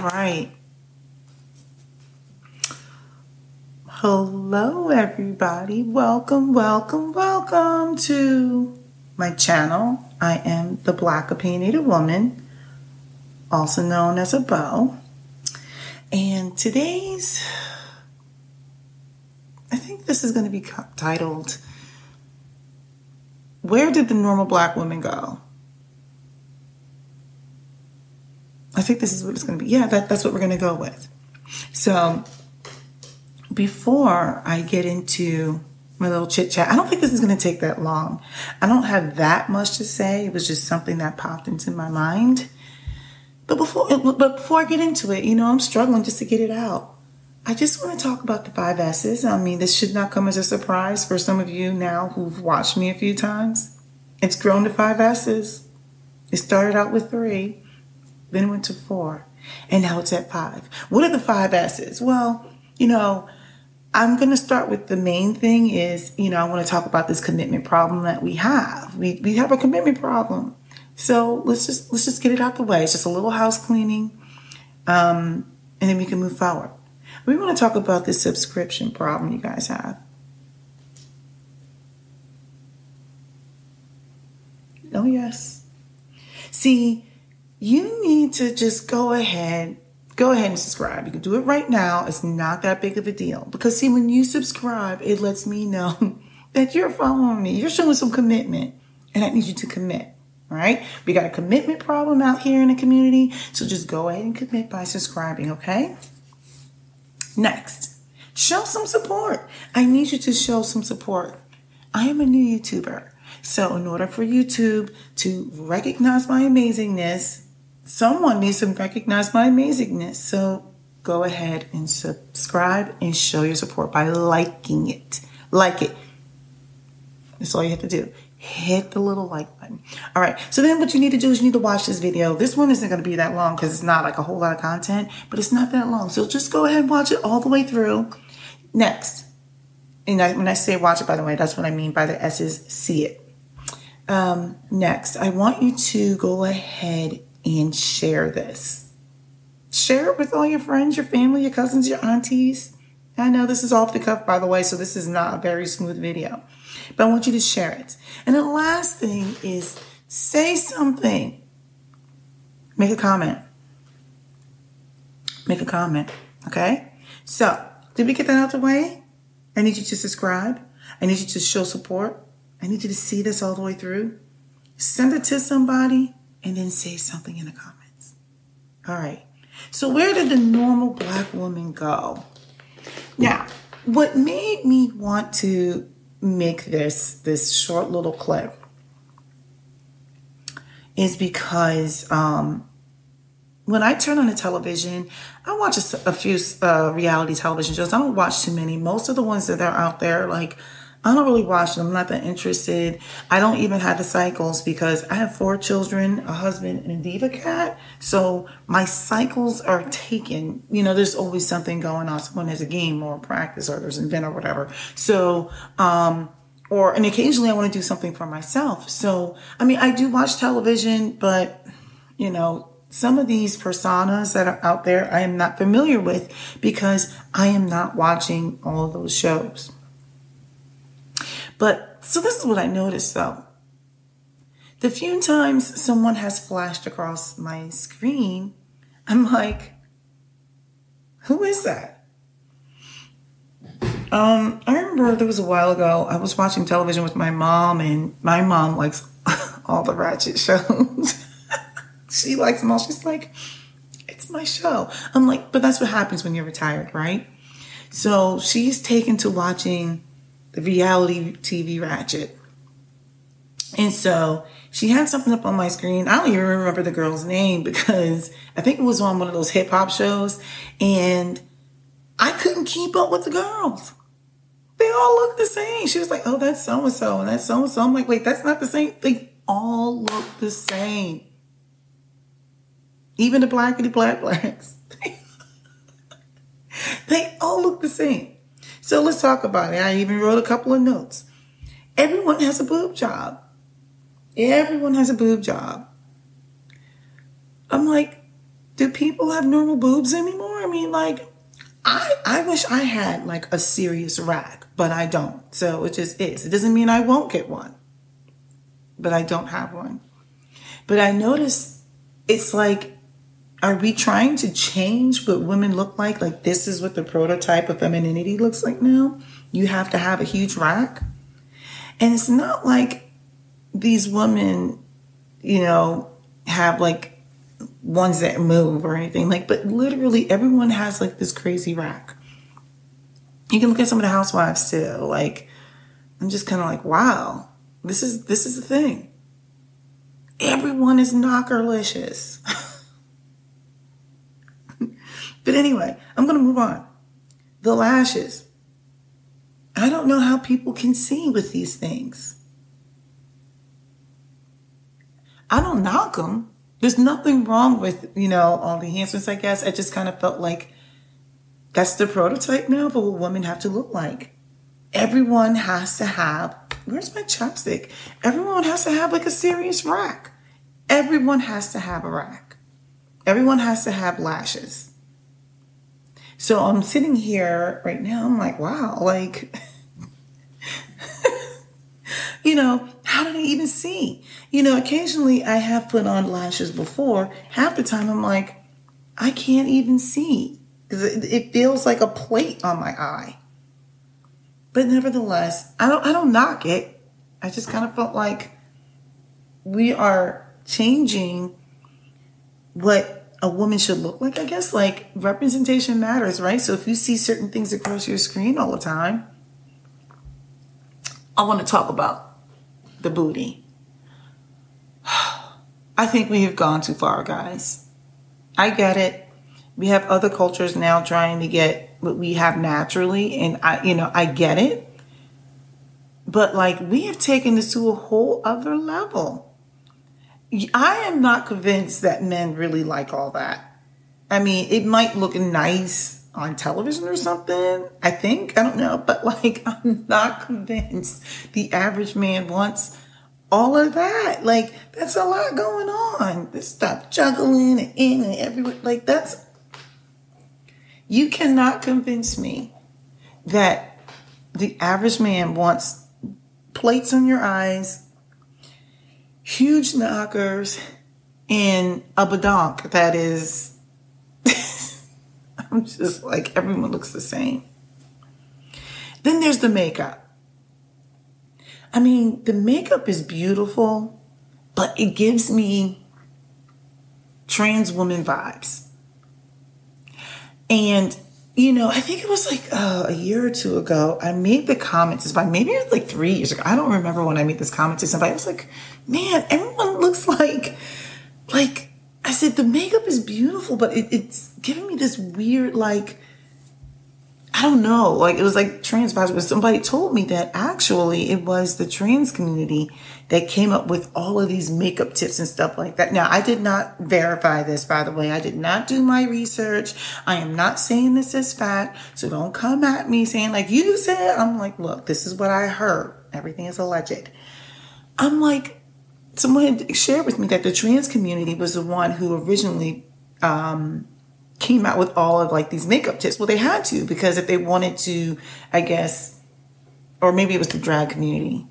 right. Hello, everybody. Welcome, welcome, welcome to my channel. I am the Black Opinionated Woman, also known as a bow. And today's, I think this is going to be titled, Where Did the Normal Black Woman Go? I think this is what it's going to be. Yeah, that, that's what we're going to go with. So, before I get into my little chit chat, I don't think this is going to take that long. I don't have that much to say. It was just something that popped into my mind. But before, but before I get into it, you know, I'm struggling just to get it out. I just want to talk about the five S's. I mean, this should not come as a surprise for some of you now who've watched me a few times. It's grown to five S's. It started out with three, then it went to four, and now it's at five. What are the five S's? Well, you know, I'm going to start with the main thing is, you know, I want to talk about this commitment problem that we have. We, we have a commitment problem. So let's just let's just get it out the way. It's just a little house cleaning, um, and then we can move forward. We want to talk about this subscription problem you guys have. Oh yes. See, you need to just go ahead, go ahead and subscribe. You can do it right now. It's not that big of a deal because see, when you subscribe, it lets me know that you're following me. You're showing some commitment, and I need you to commit. Right. We got a commitment problem out here in the community. So just go ahead and commit by subscribing. Okay. Next, show some support. I need you to show some support. I am a new YouTuber. So in order for YouTube to recognize my amazingness, someone needs to recognize my amazingness. So go ahead and subscribe and show your support by liking it. Like it. That's all you have to do hit the little like button. All right. So then what you need to do is you need to watch this video. This one isn't going to be that long because it's not like a whole lot of content, but it's not that long. So just go ahead and watch it all the way through. Next. And I, when I say watch it, by the way, that's what I mean by the S's, see it. Um, next, I want you to go ahead and share this. Share it with all your friends, your family, your cousins, your aunties. I know this is off the cuff, by the way, so this is not a very smooth video but I want you to share it. And the last thing is say something. Make a comment. Make a comment. Okay? So, did we get that out the way? I need you to subscribe. I need you to show support. I need you to see this all the way through. Send it to somebody and then say something in the comments. All right. So, where did the normal black woman go? Now, what made me want to make this this short little clip is because um, when I turn on the television, I watch a, a few uh, reality television shows. I don't watch too many. Most of the ones that are out there, like I don't really watch them. I'm not that interested. I don't even have the cycles because I have four children, a husband, and a diva cat. So my cycles are taken. You know, there's always something going on. Someone has a game or a practice or there's an event or whatever. So, um, or, and occasionally I want to do something for myself. So, I mean, I do watch television, but, you know, some of these personas that are out there I am not familiar with because I am not watching all those shows. But so this is what I noticed though. The few times someone has flashed across my screen, I'm like, who is that? Um, I remember there was a while ago, I was watching television with my mom, and my mom likes all the ratchet shows. she likes them all. She's like, it's my show. I'm like, but that's what happens when you're retired, right? So she's taken to watching the reality TV Ratchet. And so she had something up on my screen. I don't even remember the girl's name because I think it was on one of those hip hop shows. And I couldn't keep up with the girls. They all look the same. She was like, oh, that's so and so, and that's so and so. I'm like, wait, that's not the same. They all look the same. Even the blackity black blacks. they all look the same. So let's talk about it. I even wrote a couple of notes. Everyone has a boob job. Everyone has a boob job. I'm like, do people have normal boobs anymore? I mean, like, I I wish I had like a serious rack, but I don't. So it just is. It doesn't mean I won't get one, but I don't have one. But I notice it's like, are we trying to change what women look like? Like this is what the prototype of femininity looks like now. You have to have a huge rack, and it's not like these women, you know, have like ones that move or anything. Like but literally everyone has like this crazy rack. You can look at some of the housewives too like i'm just kind of like wow this is this is the thing. Everyone is knockerlicious but anyway i'm gonna move on the lashes i don't know how people can see with these things i don't knock them there's nothing wrong with, you know, all the enhancements, I guess. I just kind of felt like that's the prototype now of what women have to look like. Everyone has to have, where's my chopstick? Everyone has to have like a serious rack. Everyone has to have a rack. Everyone has to have lashes. So I'm sitting here right now, I'm like, wow, like, you know, how did I even see? You know, occasionally I have put on lashes before. Half the time I'm like, I can't even see because it, it feels like a plate on my eye. But nevertheless, I don't I don't knock it. I just kind of felt like we are changing what a woman should look like, I guess. Like representation matters, right? So if you see certain things across your screen all the time, I want to talk about the booty. I think we have gone too far, guys. I get it. We have other cultures now trying to get what we have naturally, and I, you know, I get it. But like, we have taken this to a whole other level. I am not convinced that men really like all that. I mean, it might look nice on television or something. I think. I don't know. But like, I'm not convinced the average man wants all of that. Like, that's a lot going on. This stuff juggling and in and everywhere. Like, that's. You cannot convince me that the average man wants plates on your eyes, huge knockers, and a badonk that is I'm just like, everyone looks the same. Then there's the makeup. I mean, the makeup is beautiful, but it gives me trans woman vibes. And, you know, I think it was like uh, a year or two ago, I made the comment to somebody, maybe it was like three years ago. I don't remember when I made this comment to somebody. I was like, man, everyone looks like, like, I said the makeup is beautiful, but it, it's giving me this weird like I don't know, like it was like trans vibes, but somebody told me that actually it was the trans community that came up with all of these makeup tips and stuff like that. Now, I did not verify this, by the way. I did not do my research. I am not saying this is fact. So don't come at me saying like you said. I'm like, look, this is what I heard. Everything is alleged. I'm like, someone shared with me that the trans community was the one who originally um, came out with all of like these makeup tips. Well, they had to because if they wanted to, I guess, or maybe it was the drag community.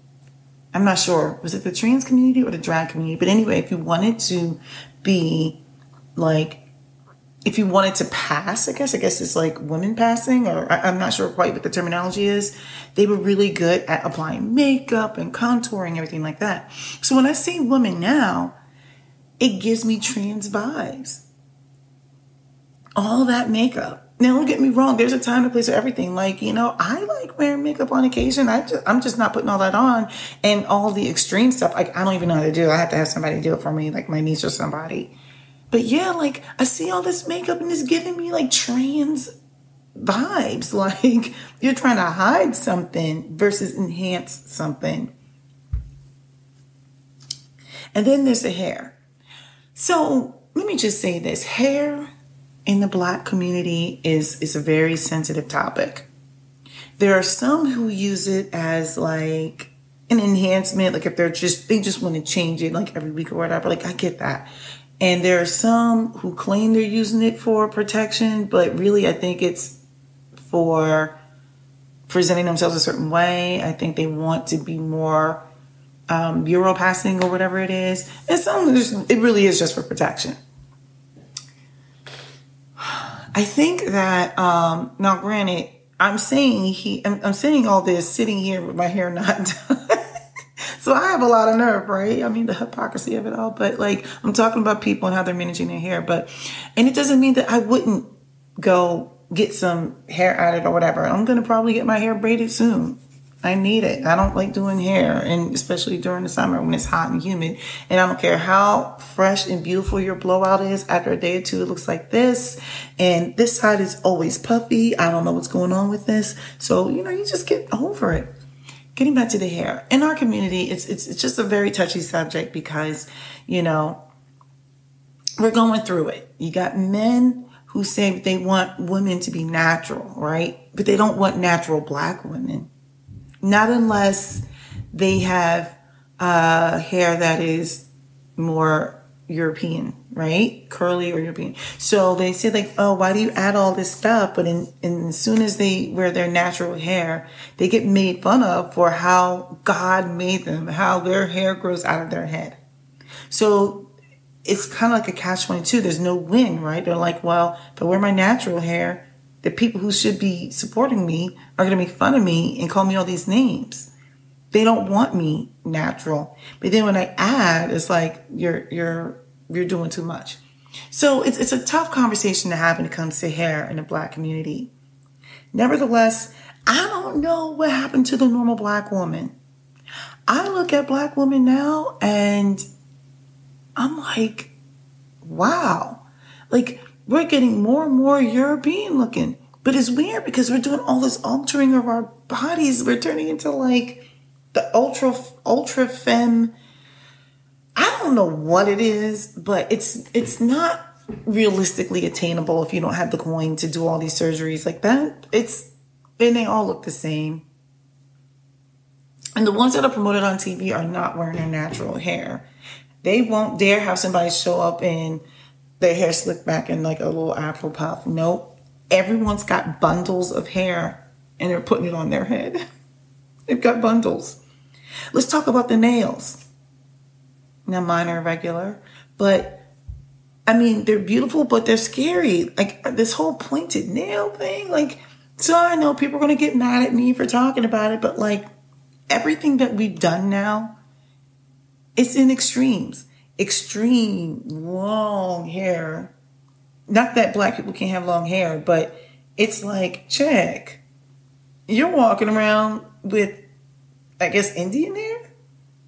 I'm not sure. Was it the trans community or the drag community? But anyway, if you wanted to be like if you wanted to pass, I guess, I guess it's like women passing, or I, am not sure quite what the terminology is. They were really good at applying makeup and contouring, everything like that. So when I see women now, it gives me trans vibes. All that makeup. Now, don't get me wrong. There's a time and place for everything. Like, you know, I like wearing makeup on occasion. I just, I'm just not putting all that on. And all the extreme stuff, like, I don't even know how to do. it. I have to have somebody do it for me, like my niece or somebody. But yeah, like I see all this makeup and it's giving me like trans vibes. Like you're trying to hide something versus enhance something. And then there's the hair. So let me just say this hair in the black community is, is a very sensitive topic. There are some who use it as like an enhancement, like if they're just, they just want to change it like every week or whatever. Like I get that And there are some who claim they're using it for protection, but really I think it's for presenting themselves a certain way. I think they want to be more um, bureau passing or whatever it is. And some, it really is just for protection. I think that um, now, granted, I'm saying he, I'm, I'm, saying all this sitting here with my hair not done. so I have a lot of nerve, right? I mean, the hypocrisy of it all. But like, I'm talking about people and how they're managing their hair. But, and it doesn't mean that I wouldn't go get some hair added or whatever. I'm gonna probably get my hair braided soon. I need it. I don't like doing hair, and especially during the summer when it's hot and humid. And I don't care how fresh and beautiful your blowout is. After a day or two, it looks like this, and this side is always puffy. I don't know what's going on with this. So you know, you just get over it. Getting back to the hair in our community, it's it's it's just a very touchy subject because you know we're going through it. You got men who say they want women to be natural, right? But they don't want natural black women. Not unless they have uh, hair that is more European, right? Curly or European. So they say like, oh, why do you add all this stuff? But in, in, as soon as they wear their natural hair, they get made fun of for how God made them, how their hair grows out of their head. So it's kind of like a catch 22. There's no win, right? They're like, well, if I wear my natural hair, the people who should be supporting me are going to make fun of me and call me all these names. They don't want me natural. But then when I add, it's like you're you're you're doing too much. So it's it's a tough conversation to have when it comes to hair in the black community. Nevertheless, I don't know what happened to the normal black woman. I look at black women now and I'm like, wow. Like, we're getting more and more European looking. But it's weird because we're doing all this altering of our bodies. We're turning into like the ultra, ultra femme. I don't know what it is, but it's, it's not realistically attainable if you don't have the coin to do all these surgeries like that. It's, and they all look the same. And the ones that are promoted on TV are not wearing their natural hair. They won't dare have somebody show up in their hair slicked back in like a little afro puff. Nope. Everyone's got bundles of hair and they're putting it on their head. They've got bundles. Let's talk about the nails. Now, mine are regular, but I mean, they're beautiful, but they're scary. Like this whole pointed nail thing. Like, so I know people are going to get mad at me for talking about it, but like everything that we've done now it's in extremes. Extreme long hair. Not that black people can't have long hair, but it's like, check. You're walking around with, I guess, Indian hair?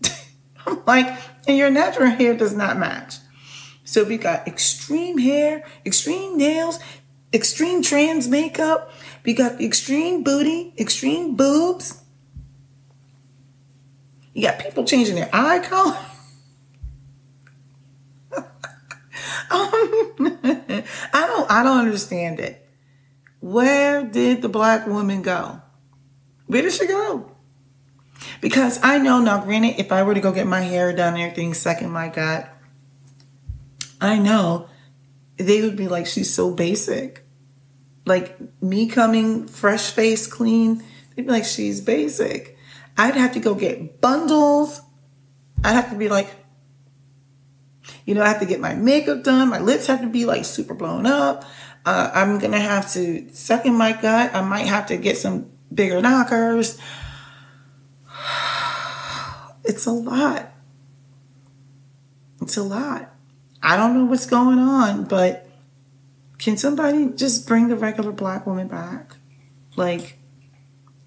I'm like, and your natural hair does not match. So we got extreme hair, extreme nails, extreme trans makeup. We got the extreme booty, extreme boobs. You got people changing their eye color. I don't I don't understand it. Where did the black woman go? Where did she go? Because I know now, granted, if I were to go get my hair done and everything second my gut, I know they would be like, she's so basic. Like me coming fresh face clean, they'd be like, she's basic. I'd have to go get bundles. I'd have to be like, you know, I have to get my makeup done. My lips have to be like super blown up. Uh, I'm going to have to suck in my gut. I might have to get some bigger knockers. It's a lot. It's a lot. I don't know what's going on, but can somebody just bring the regular black woman back? Like,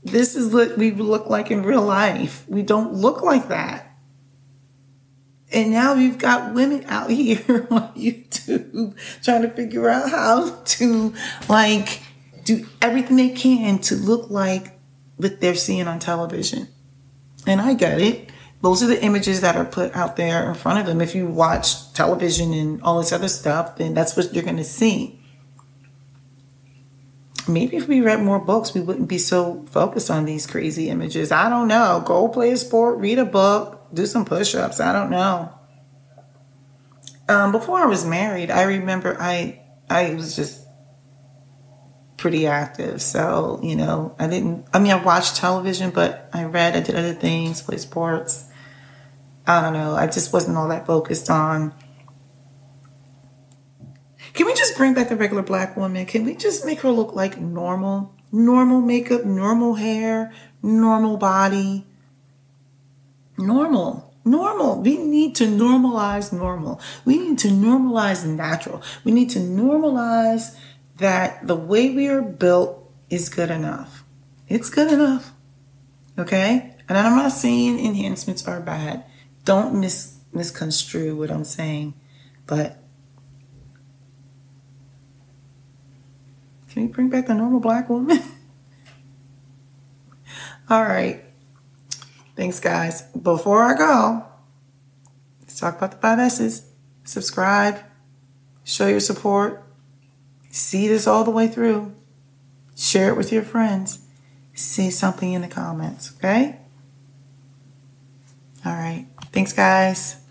this is what we look like in real life. We don't look like that. And now you've got women out here on YouTube trying to figure out how to like do everything they can to look like what they're seeing on television. And I get it. Those are the images that are put out there in front of them. If you watch television and all this other stuff, then that's what you're going to see maybe if we read more books, we wouldn't be so focused on these crazy images. I don't know. Go play a sport, read a book, do some push ups. I don't know. um, before I was married, I remember I I was just pretty active. So, you know, I didn't, I mean, I watched television, but I read, I did other things, played sports. I don't know. I just wasn't all that focused on. Can we just bring back the regular black woman? Can we just make her look like normal? Normal makeup, normal hair, normal body. Normal. Normal. We need to normalize normal. We need to normalize natural. We need to normalize that the way we are built is good enough. It's good enough. Okay? And I'm not saying enhancements are bad. Don't mis- misconstrue what I'm saying. But can you bring back the normal black woman? All right. Thanks, guys. Before I go, let's talk about the five S's. Subscribe, show your support, see this all the way through, share it with your friends, say something in the comments, okay? All right. Thanks, guys.